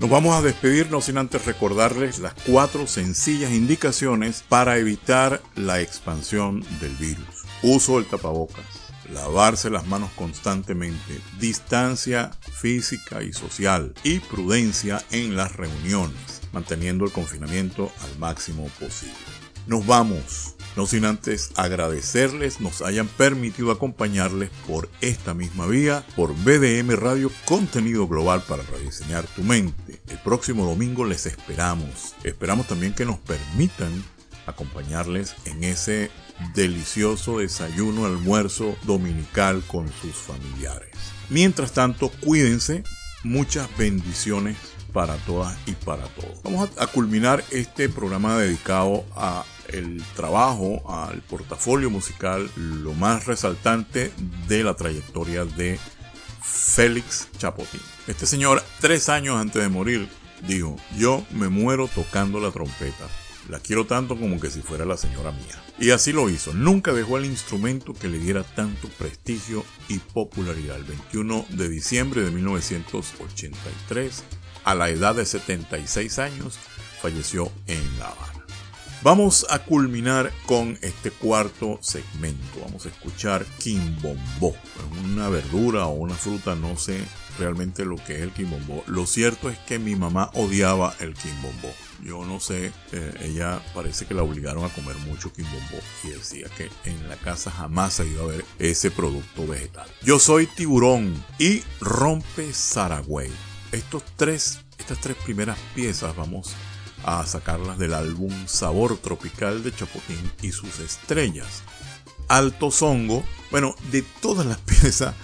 Nos vamos a despedirnos sin antes recordarles las cuatro sencillas indicaciones para evitar la expansión del virus. Uso del tapabocas, lavarse las manos constantemente, distancia física y social y prudencia en las reuniones, manteniendo el confinamiento al máximo posible. Nos vamos. No sin antes agradecerles nos hayan permitido acompañarles por esta misma vía, por BDM Radio, contenido global para rediseñar tu mente. El próximo domingo les esperamos. Esperamos también que nos permitan acompañarles en ese delicioso desayuno, almuerzo dominical con sus familiares. Mientras tanto, cuídense, muchas bendiciones para todas y para todos. Vamos a, culminar este programa dedicado a el trabajo, al portafolio musical, lo más resaltante de la trayectoria de Félix Chapotín. Este señor, tres años antes de morir, dijo, yo me muero tocando la trompeta. La quiero tanto como que si fuera la señora mía. Y así lo hizo. Nunca dejó el instrumento que le diera tanto prestigio y popularidad. El 21 de diciembre de 1983, a la edad de 76 años, falleció en La Habana. Vamos a culminar con este cuarto segmento. Vamos a escuchar quimbombó. Una verdura o una fruta, no sé realmente lo que es el quimbombó. Lo cierto es que mi mamá odiaba el quimbombó. Yo no sé, eh, ella parece que la obligaron a comer mucho quimbombó y decía que en la casa jamás se iba a ver ese producto vegetal. Yo soy tiburón y rompe Saragüey. Estos tres, estas tres primeras piezas vamos a sacarlas del álbum Sabor Tropical de Chapotín y sus estrellas. Alto Songo, bueno, de todas las piezas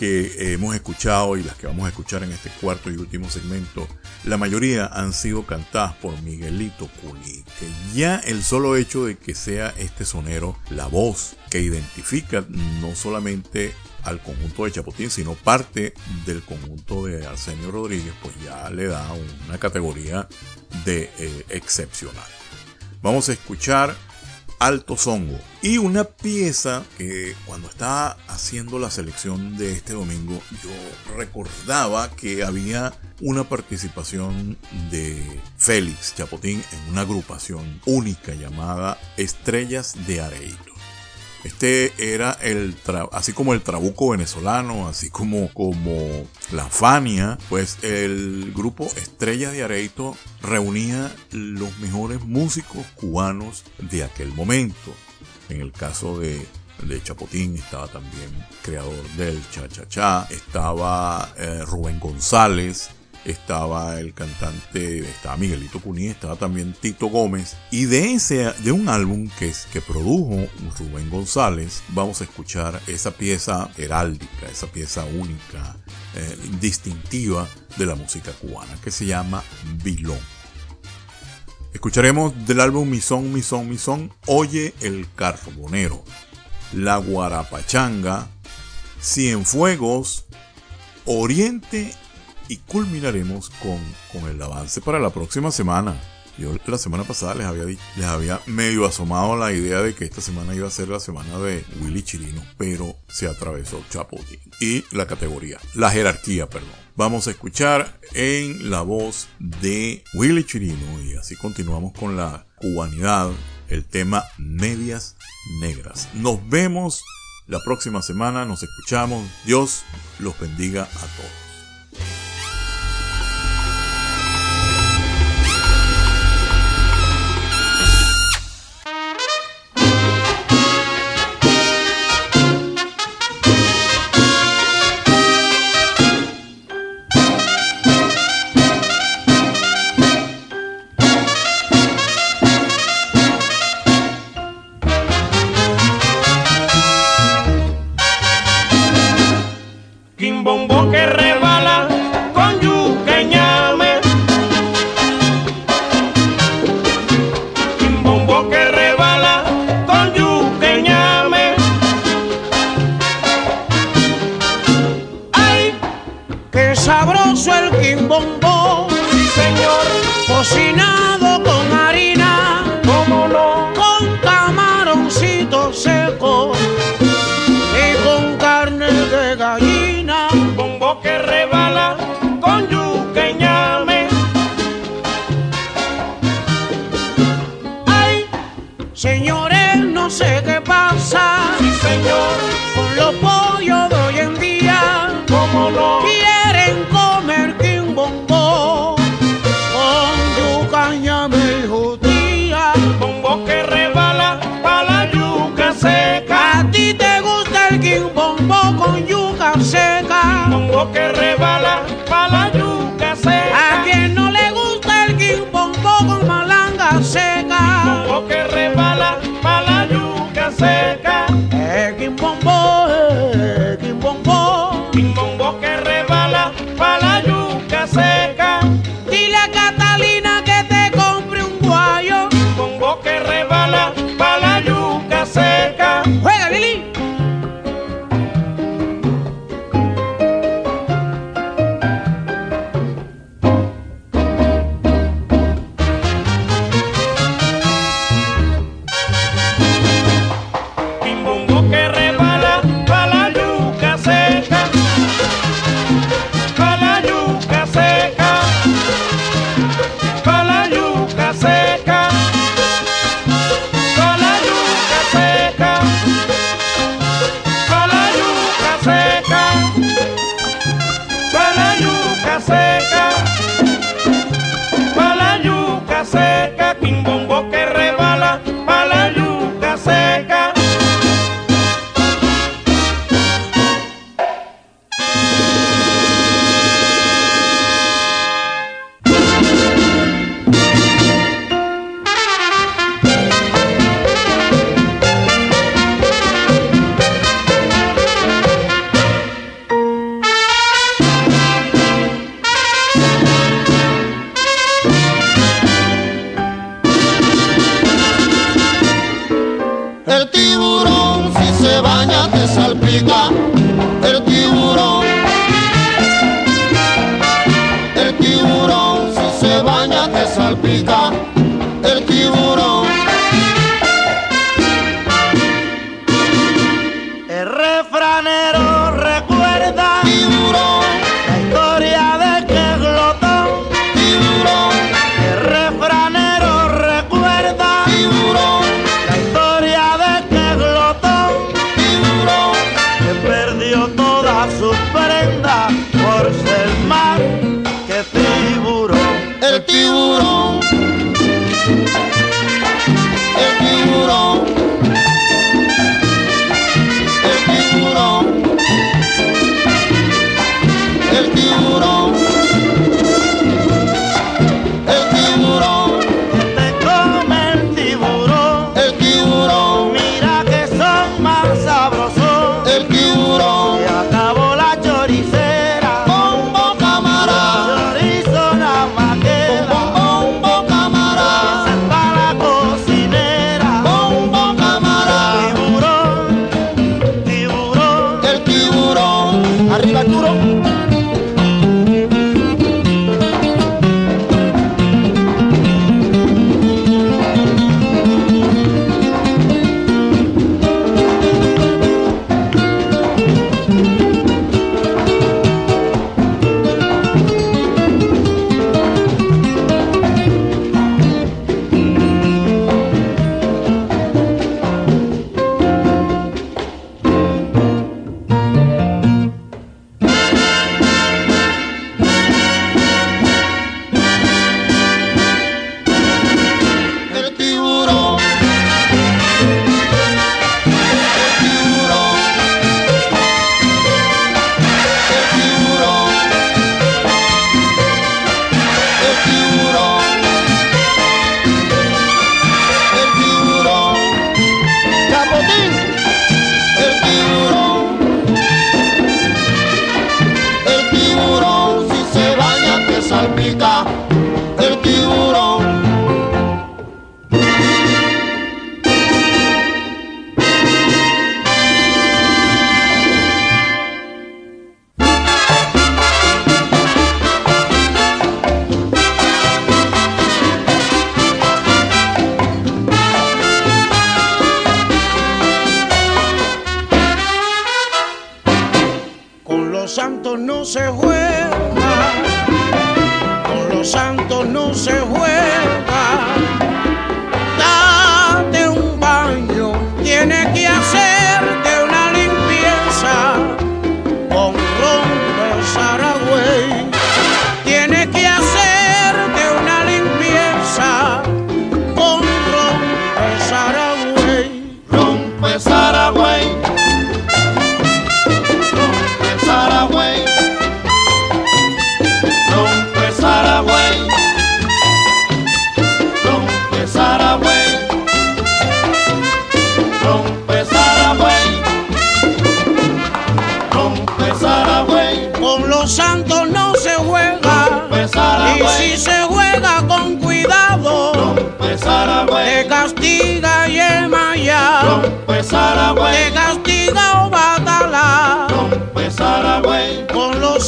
que hemos escuchado y las que vamos a escuchar en este cuarto y último segmento, la mayoría han sido cantadas por Miguelito Culi, que ya el solo hecho de que sea este sonero la voz que identifica no solamente al conjunto de Chapotín, sino parte del conjunto de Arsenio Rodríguez, pues ya le da una categoría de eh, excepcional. Vamos a escuchar Alto Songo y una pieza que cuando estaba haciendo la selección de este domingo yo recordaba que había una participación de Félix Chapotín en una agrupación única llamada Estrellas de Areito. Este era el, así como el trabuco venezolano, así como, como la Fania, pues el grupo Estrellas de Areito reunía los mejores músicos cubanos de aquel momento. En el caso de, de Chapotín estaba también creador del Cha Cha Cha, estaba eh, Rubén González, estaba el cantante, estaba Miguelito Cuní, estaba también Tito Gómez. Y de ese, de un álbum que, que produjo Rubén González, vamos a escuchar esa pieza heráldica, esa pieza única, eh, distintiva de la música cubana, que se llama Bilón. Escucharemos del álbum Misón, Misón, Misón, Oye el Carbonero, La Guarapachanga, Cienfuegos, Oriente y culminaremos con, con el avance para la próxima semana. Yo la semana pasada les había, les había medio asomado la idea de que esta semana iba a ser la semana de Willy Chirino, pero se atravesó Chapotín. Y la categoría, la jerarquía, perdón. Vamos a escuchar en la voz de Willy Chirino y así continuamos con la cubanidad, el tema Medias Negras. Nos vemos la próxima semana, nos escuchamos. Dios los bendiga a todos. Que rebala con yuca y ñame. lo que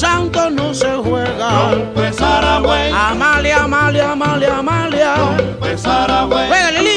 yo me guillo de cantante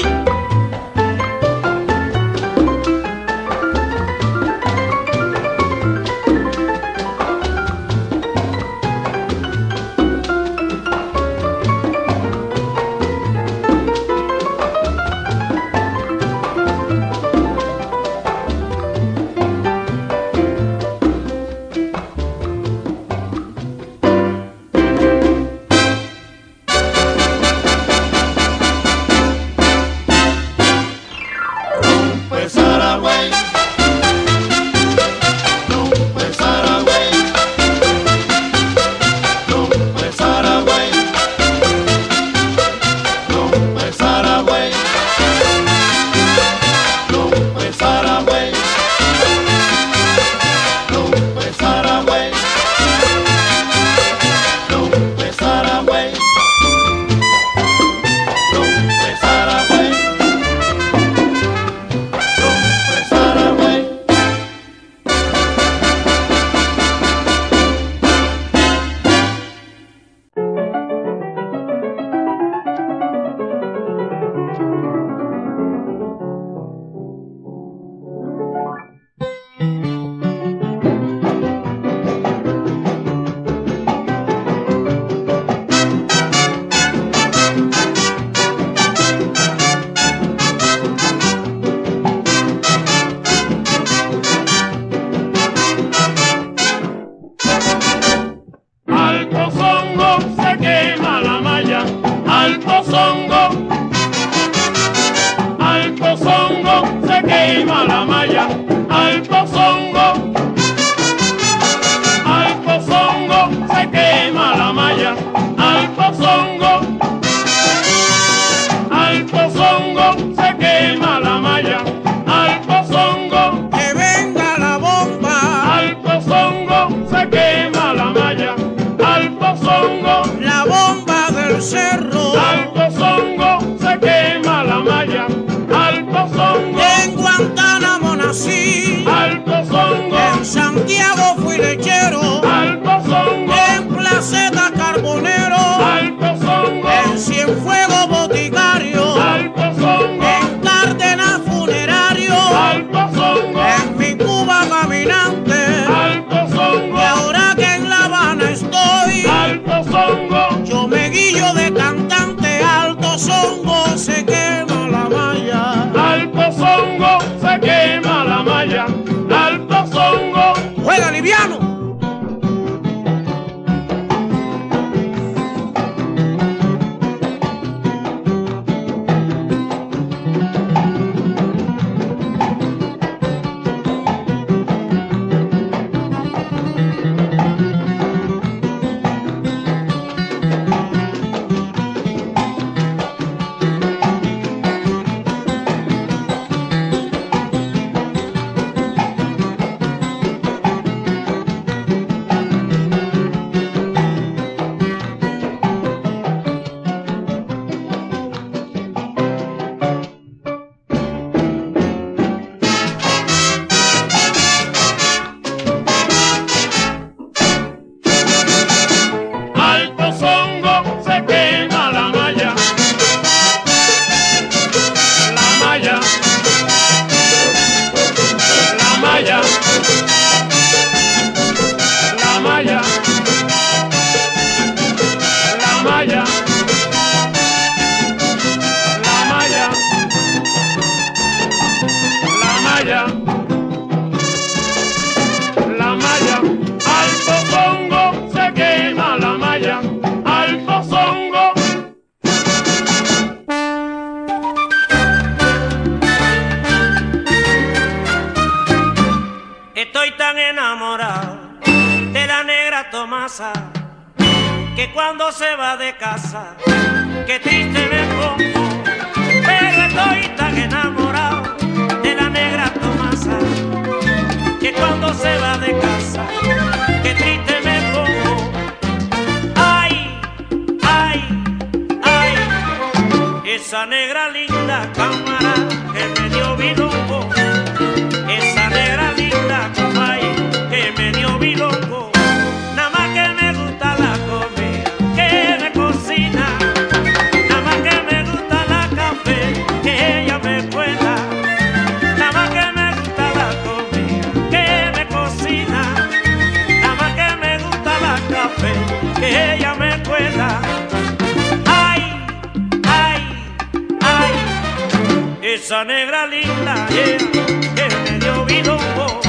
esa negra linda, que me dio bilongo,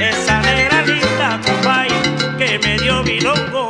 esa negra linda, compay, que me dio bilongo.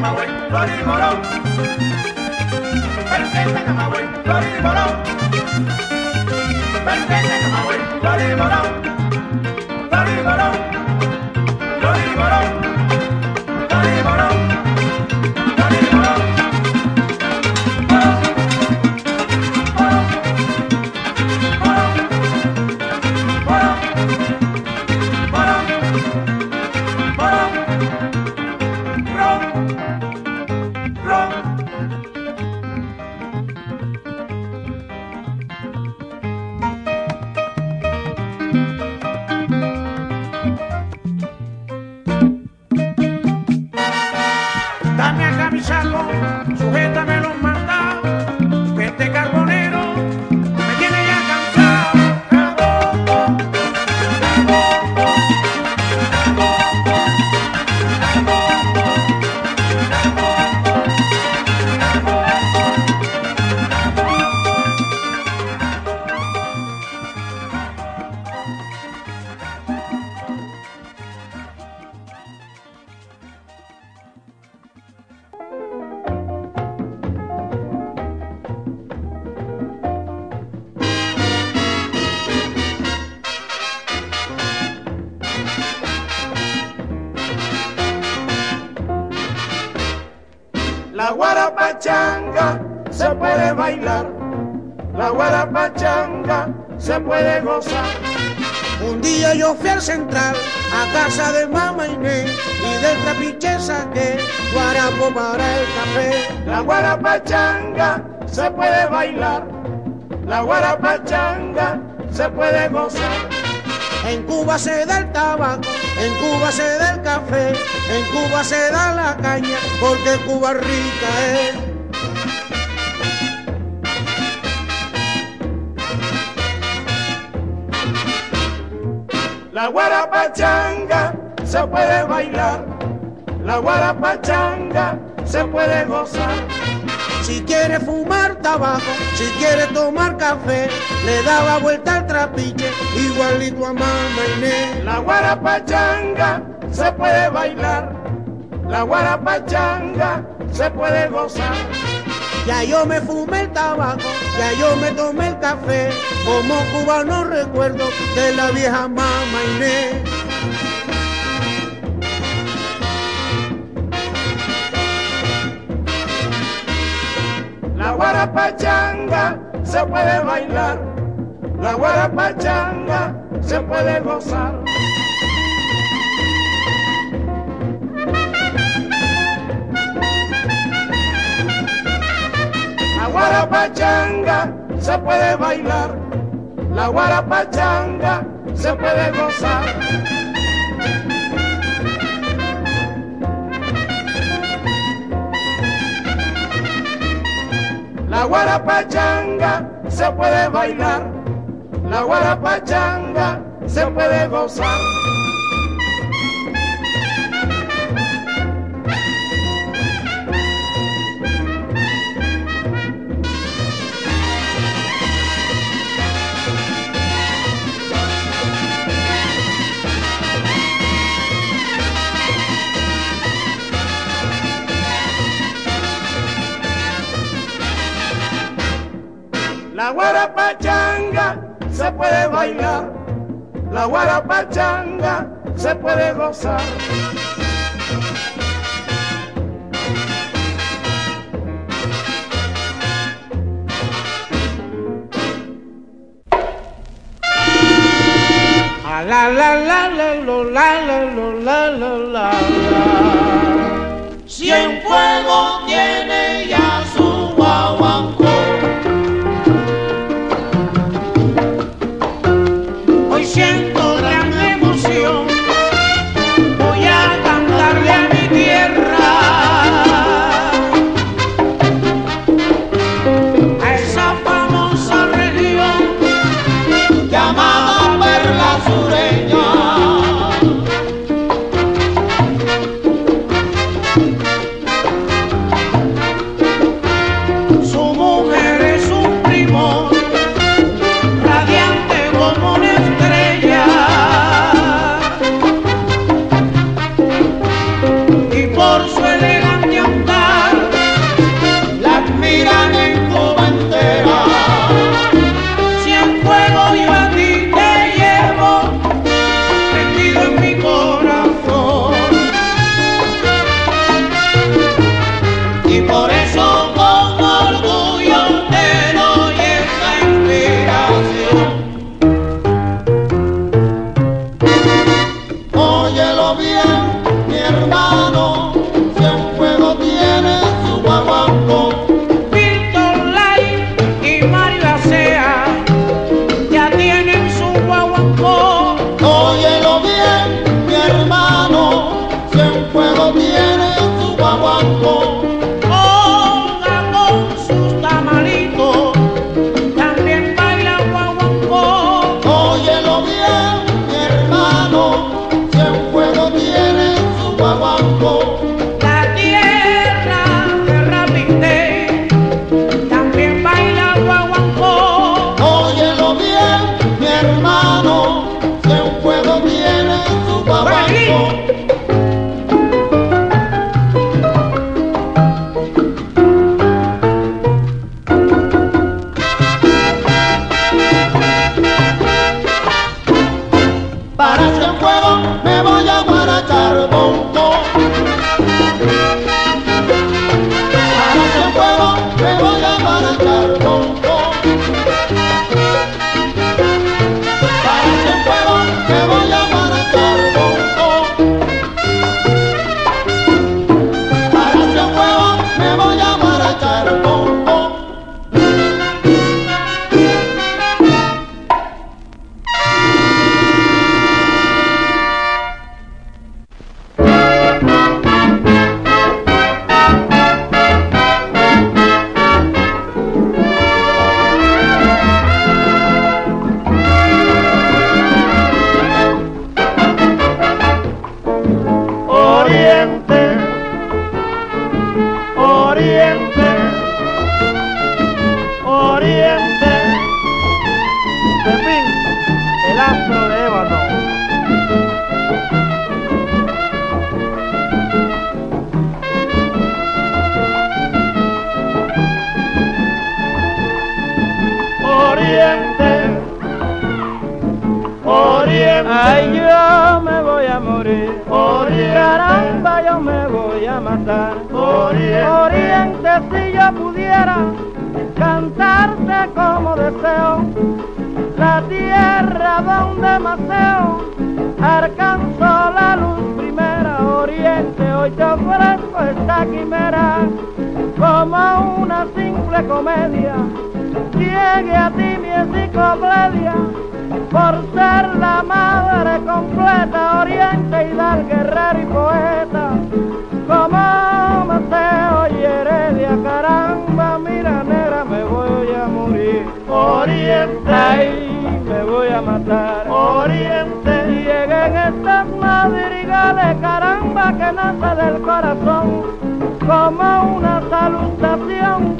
La guarapachanga se puede gozar para el café. La guarapachanga se puede bailar, la guarapachanga se puede gozar. En Cuba se da el tabaco, en Cuba se da el café, en Cuba se da la caña, porque Cuba rica es. La guarapachanga se puede bailar, la guarapachanga se puede gozar. Si quiere fumar tabaco, si quiere tomar café, le daba vuelta al trapiche, igualito a mamá Inés. La guarapachanga se puede bailar, la guarapachanga se puede gozar. Ya yo me fumé el tabaco, ya yo me tomé el café, como cubano recuerdo de la vieja mamá Inés. Guarapachanga se puede bailar, la guarapachanga se puede gozar. La guarapachanga se puede bailar, la guarapachanga se puede gozar. La guarapachanga se puede bailar, la guarapachanga se puede gozar. Guarapachanga se puede bailar, la guarapachanga se puede gozar. A la la la la lo, la la lo, la la la la. Cienfuegos tiene ya su comedia. Llegue a ti mi enciclopedia por ser la madre completa, oriente dar guerrero y poeta, como Mateo y Heredia, caramba, mira negra, me voy a morir, oriente, y me voy a matar, oriente, lleguen estas madrigales, caramba, que nace del corazón, como una salutación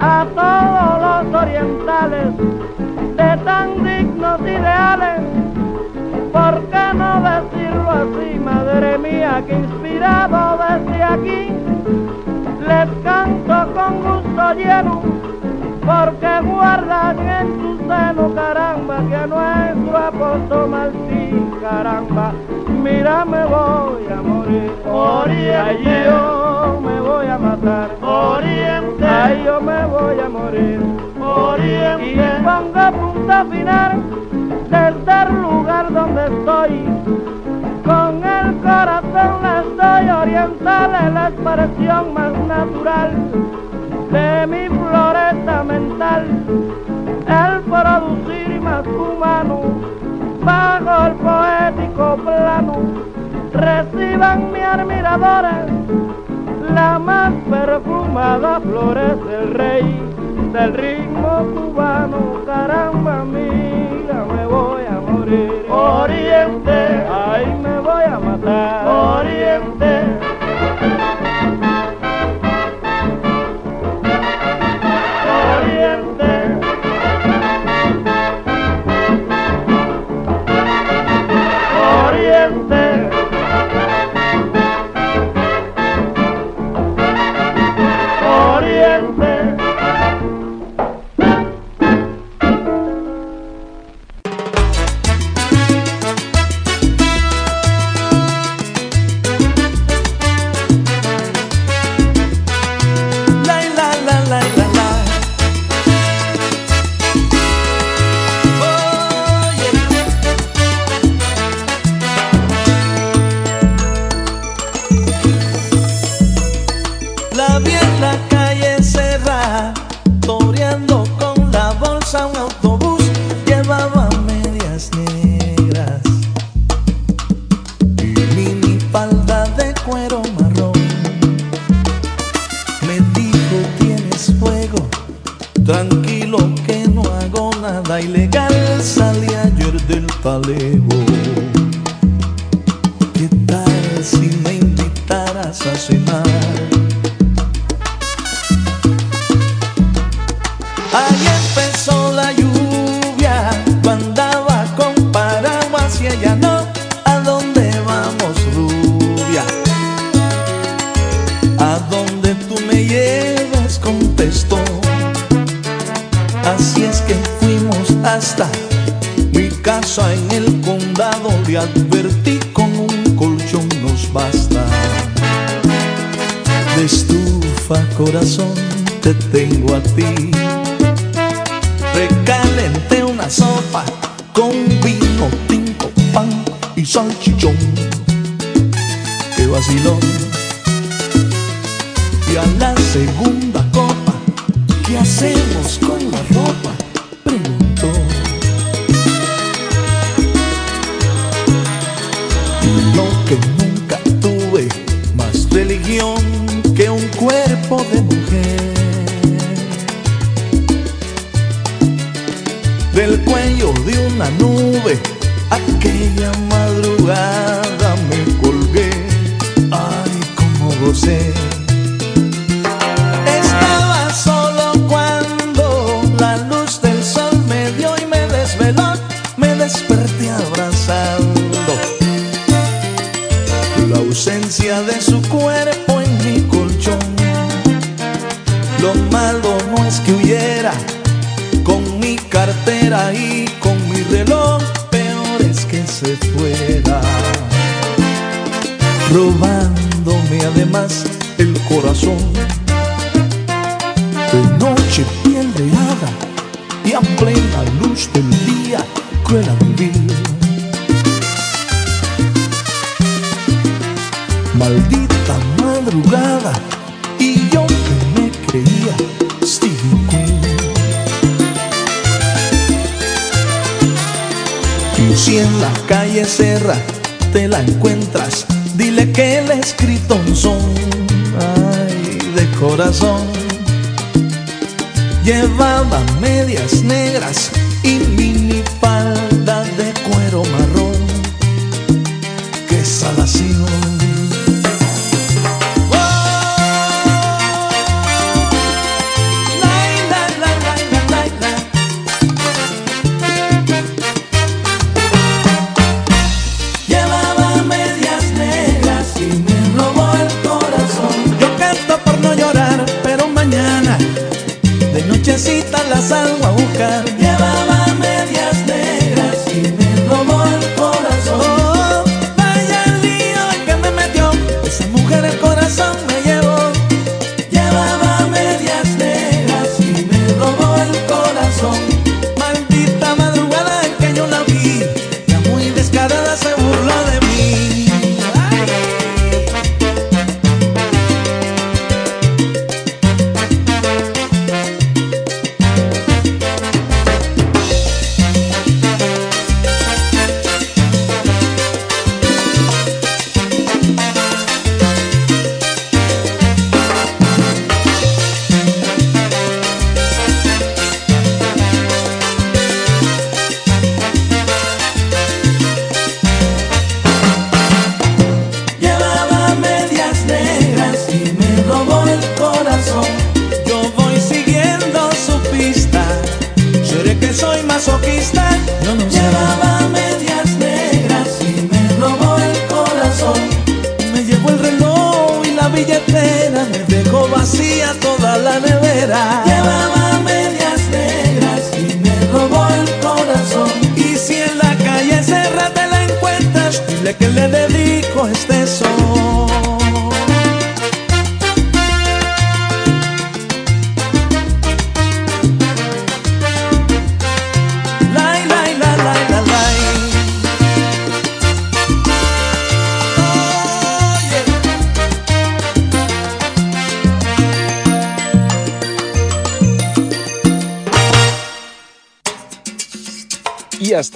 a todos los orientales de tan dignos ideales. ¿Por qué no decirlo así, madre mía, que inspirado desde aquí les canto con gusto lleno? Porque guardan en su seno, caramba, que a nuestro apóstol Martín, caramba, mira me voy a morir. Oriente, yo me voy a matar. Oriente, ay yo me voy a morir. Oriente, y pongo punto final desde el lugar donde estoy. Con el corazón les doy oriental es la expresión más natural de mi floresta mental, el producir más humano bajo el poético plano. Reciban mis admiradores la más perfumada flores del rey del ritmo cubano. Caramba, mira, me voy a morir. Oriente, ay, me voy a matar. Oriente. Advertí con un colchón nos basta. De estufa, corazón, te tengo a ti. Recalenté una sopa con vino tinto, pan y salchichón. Qué vacilón. Y a la segunda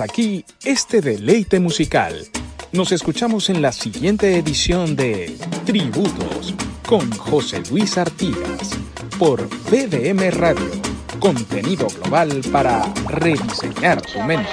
aquí este deleite musical. Nos escuchamos en la siguiente edición de Tributos con José Luis Artigas por BDM Radio. Contenido global para rediseñar tu mente.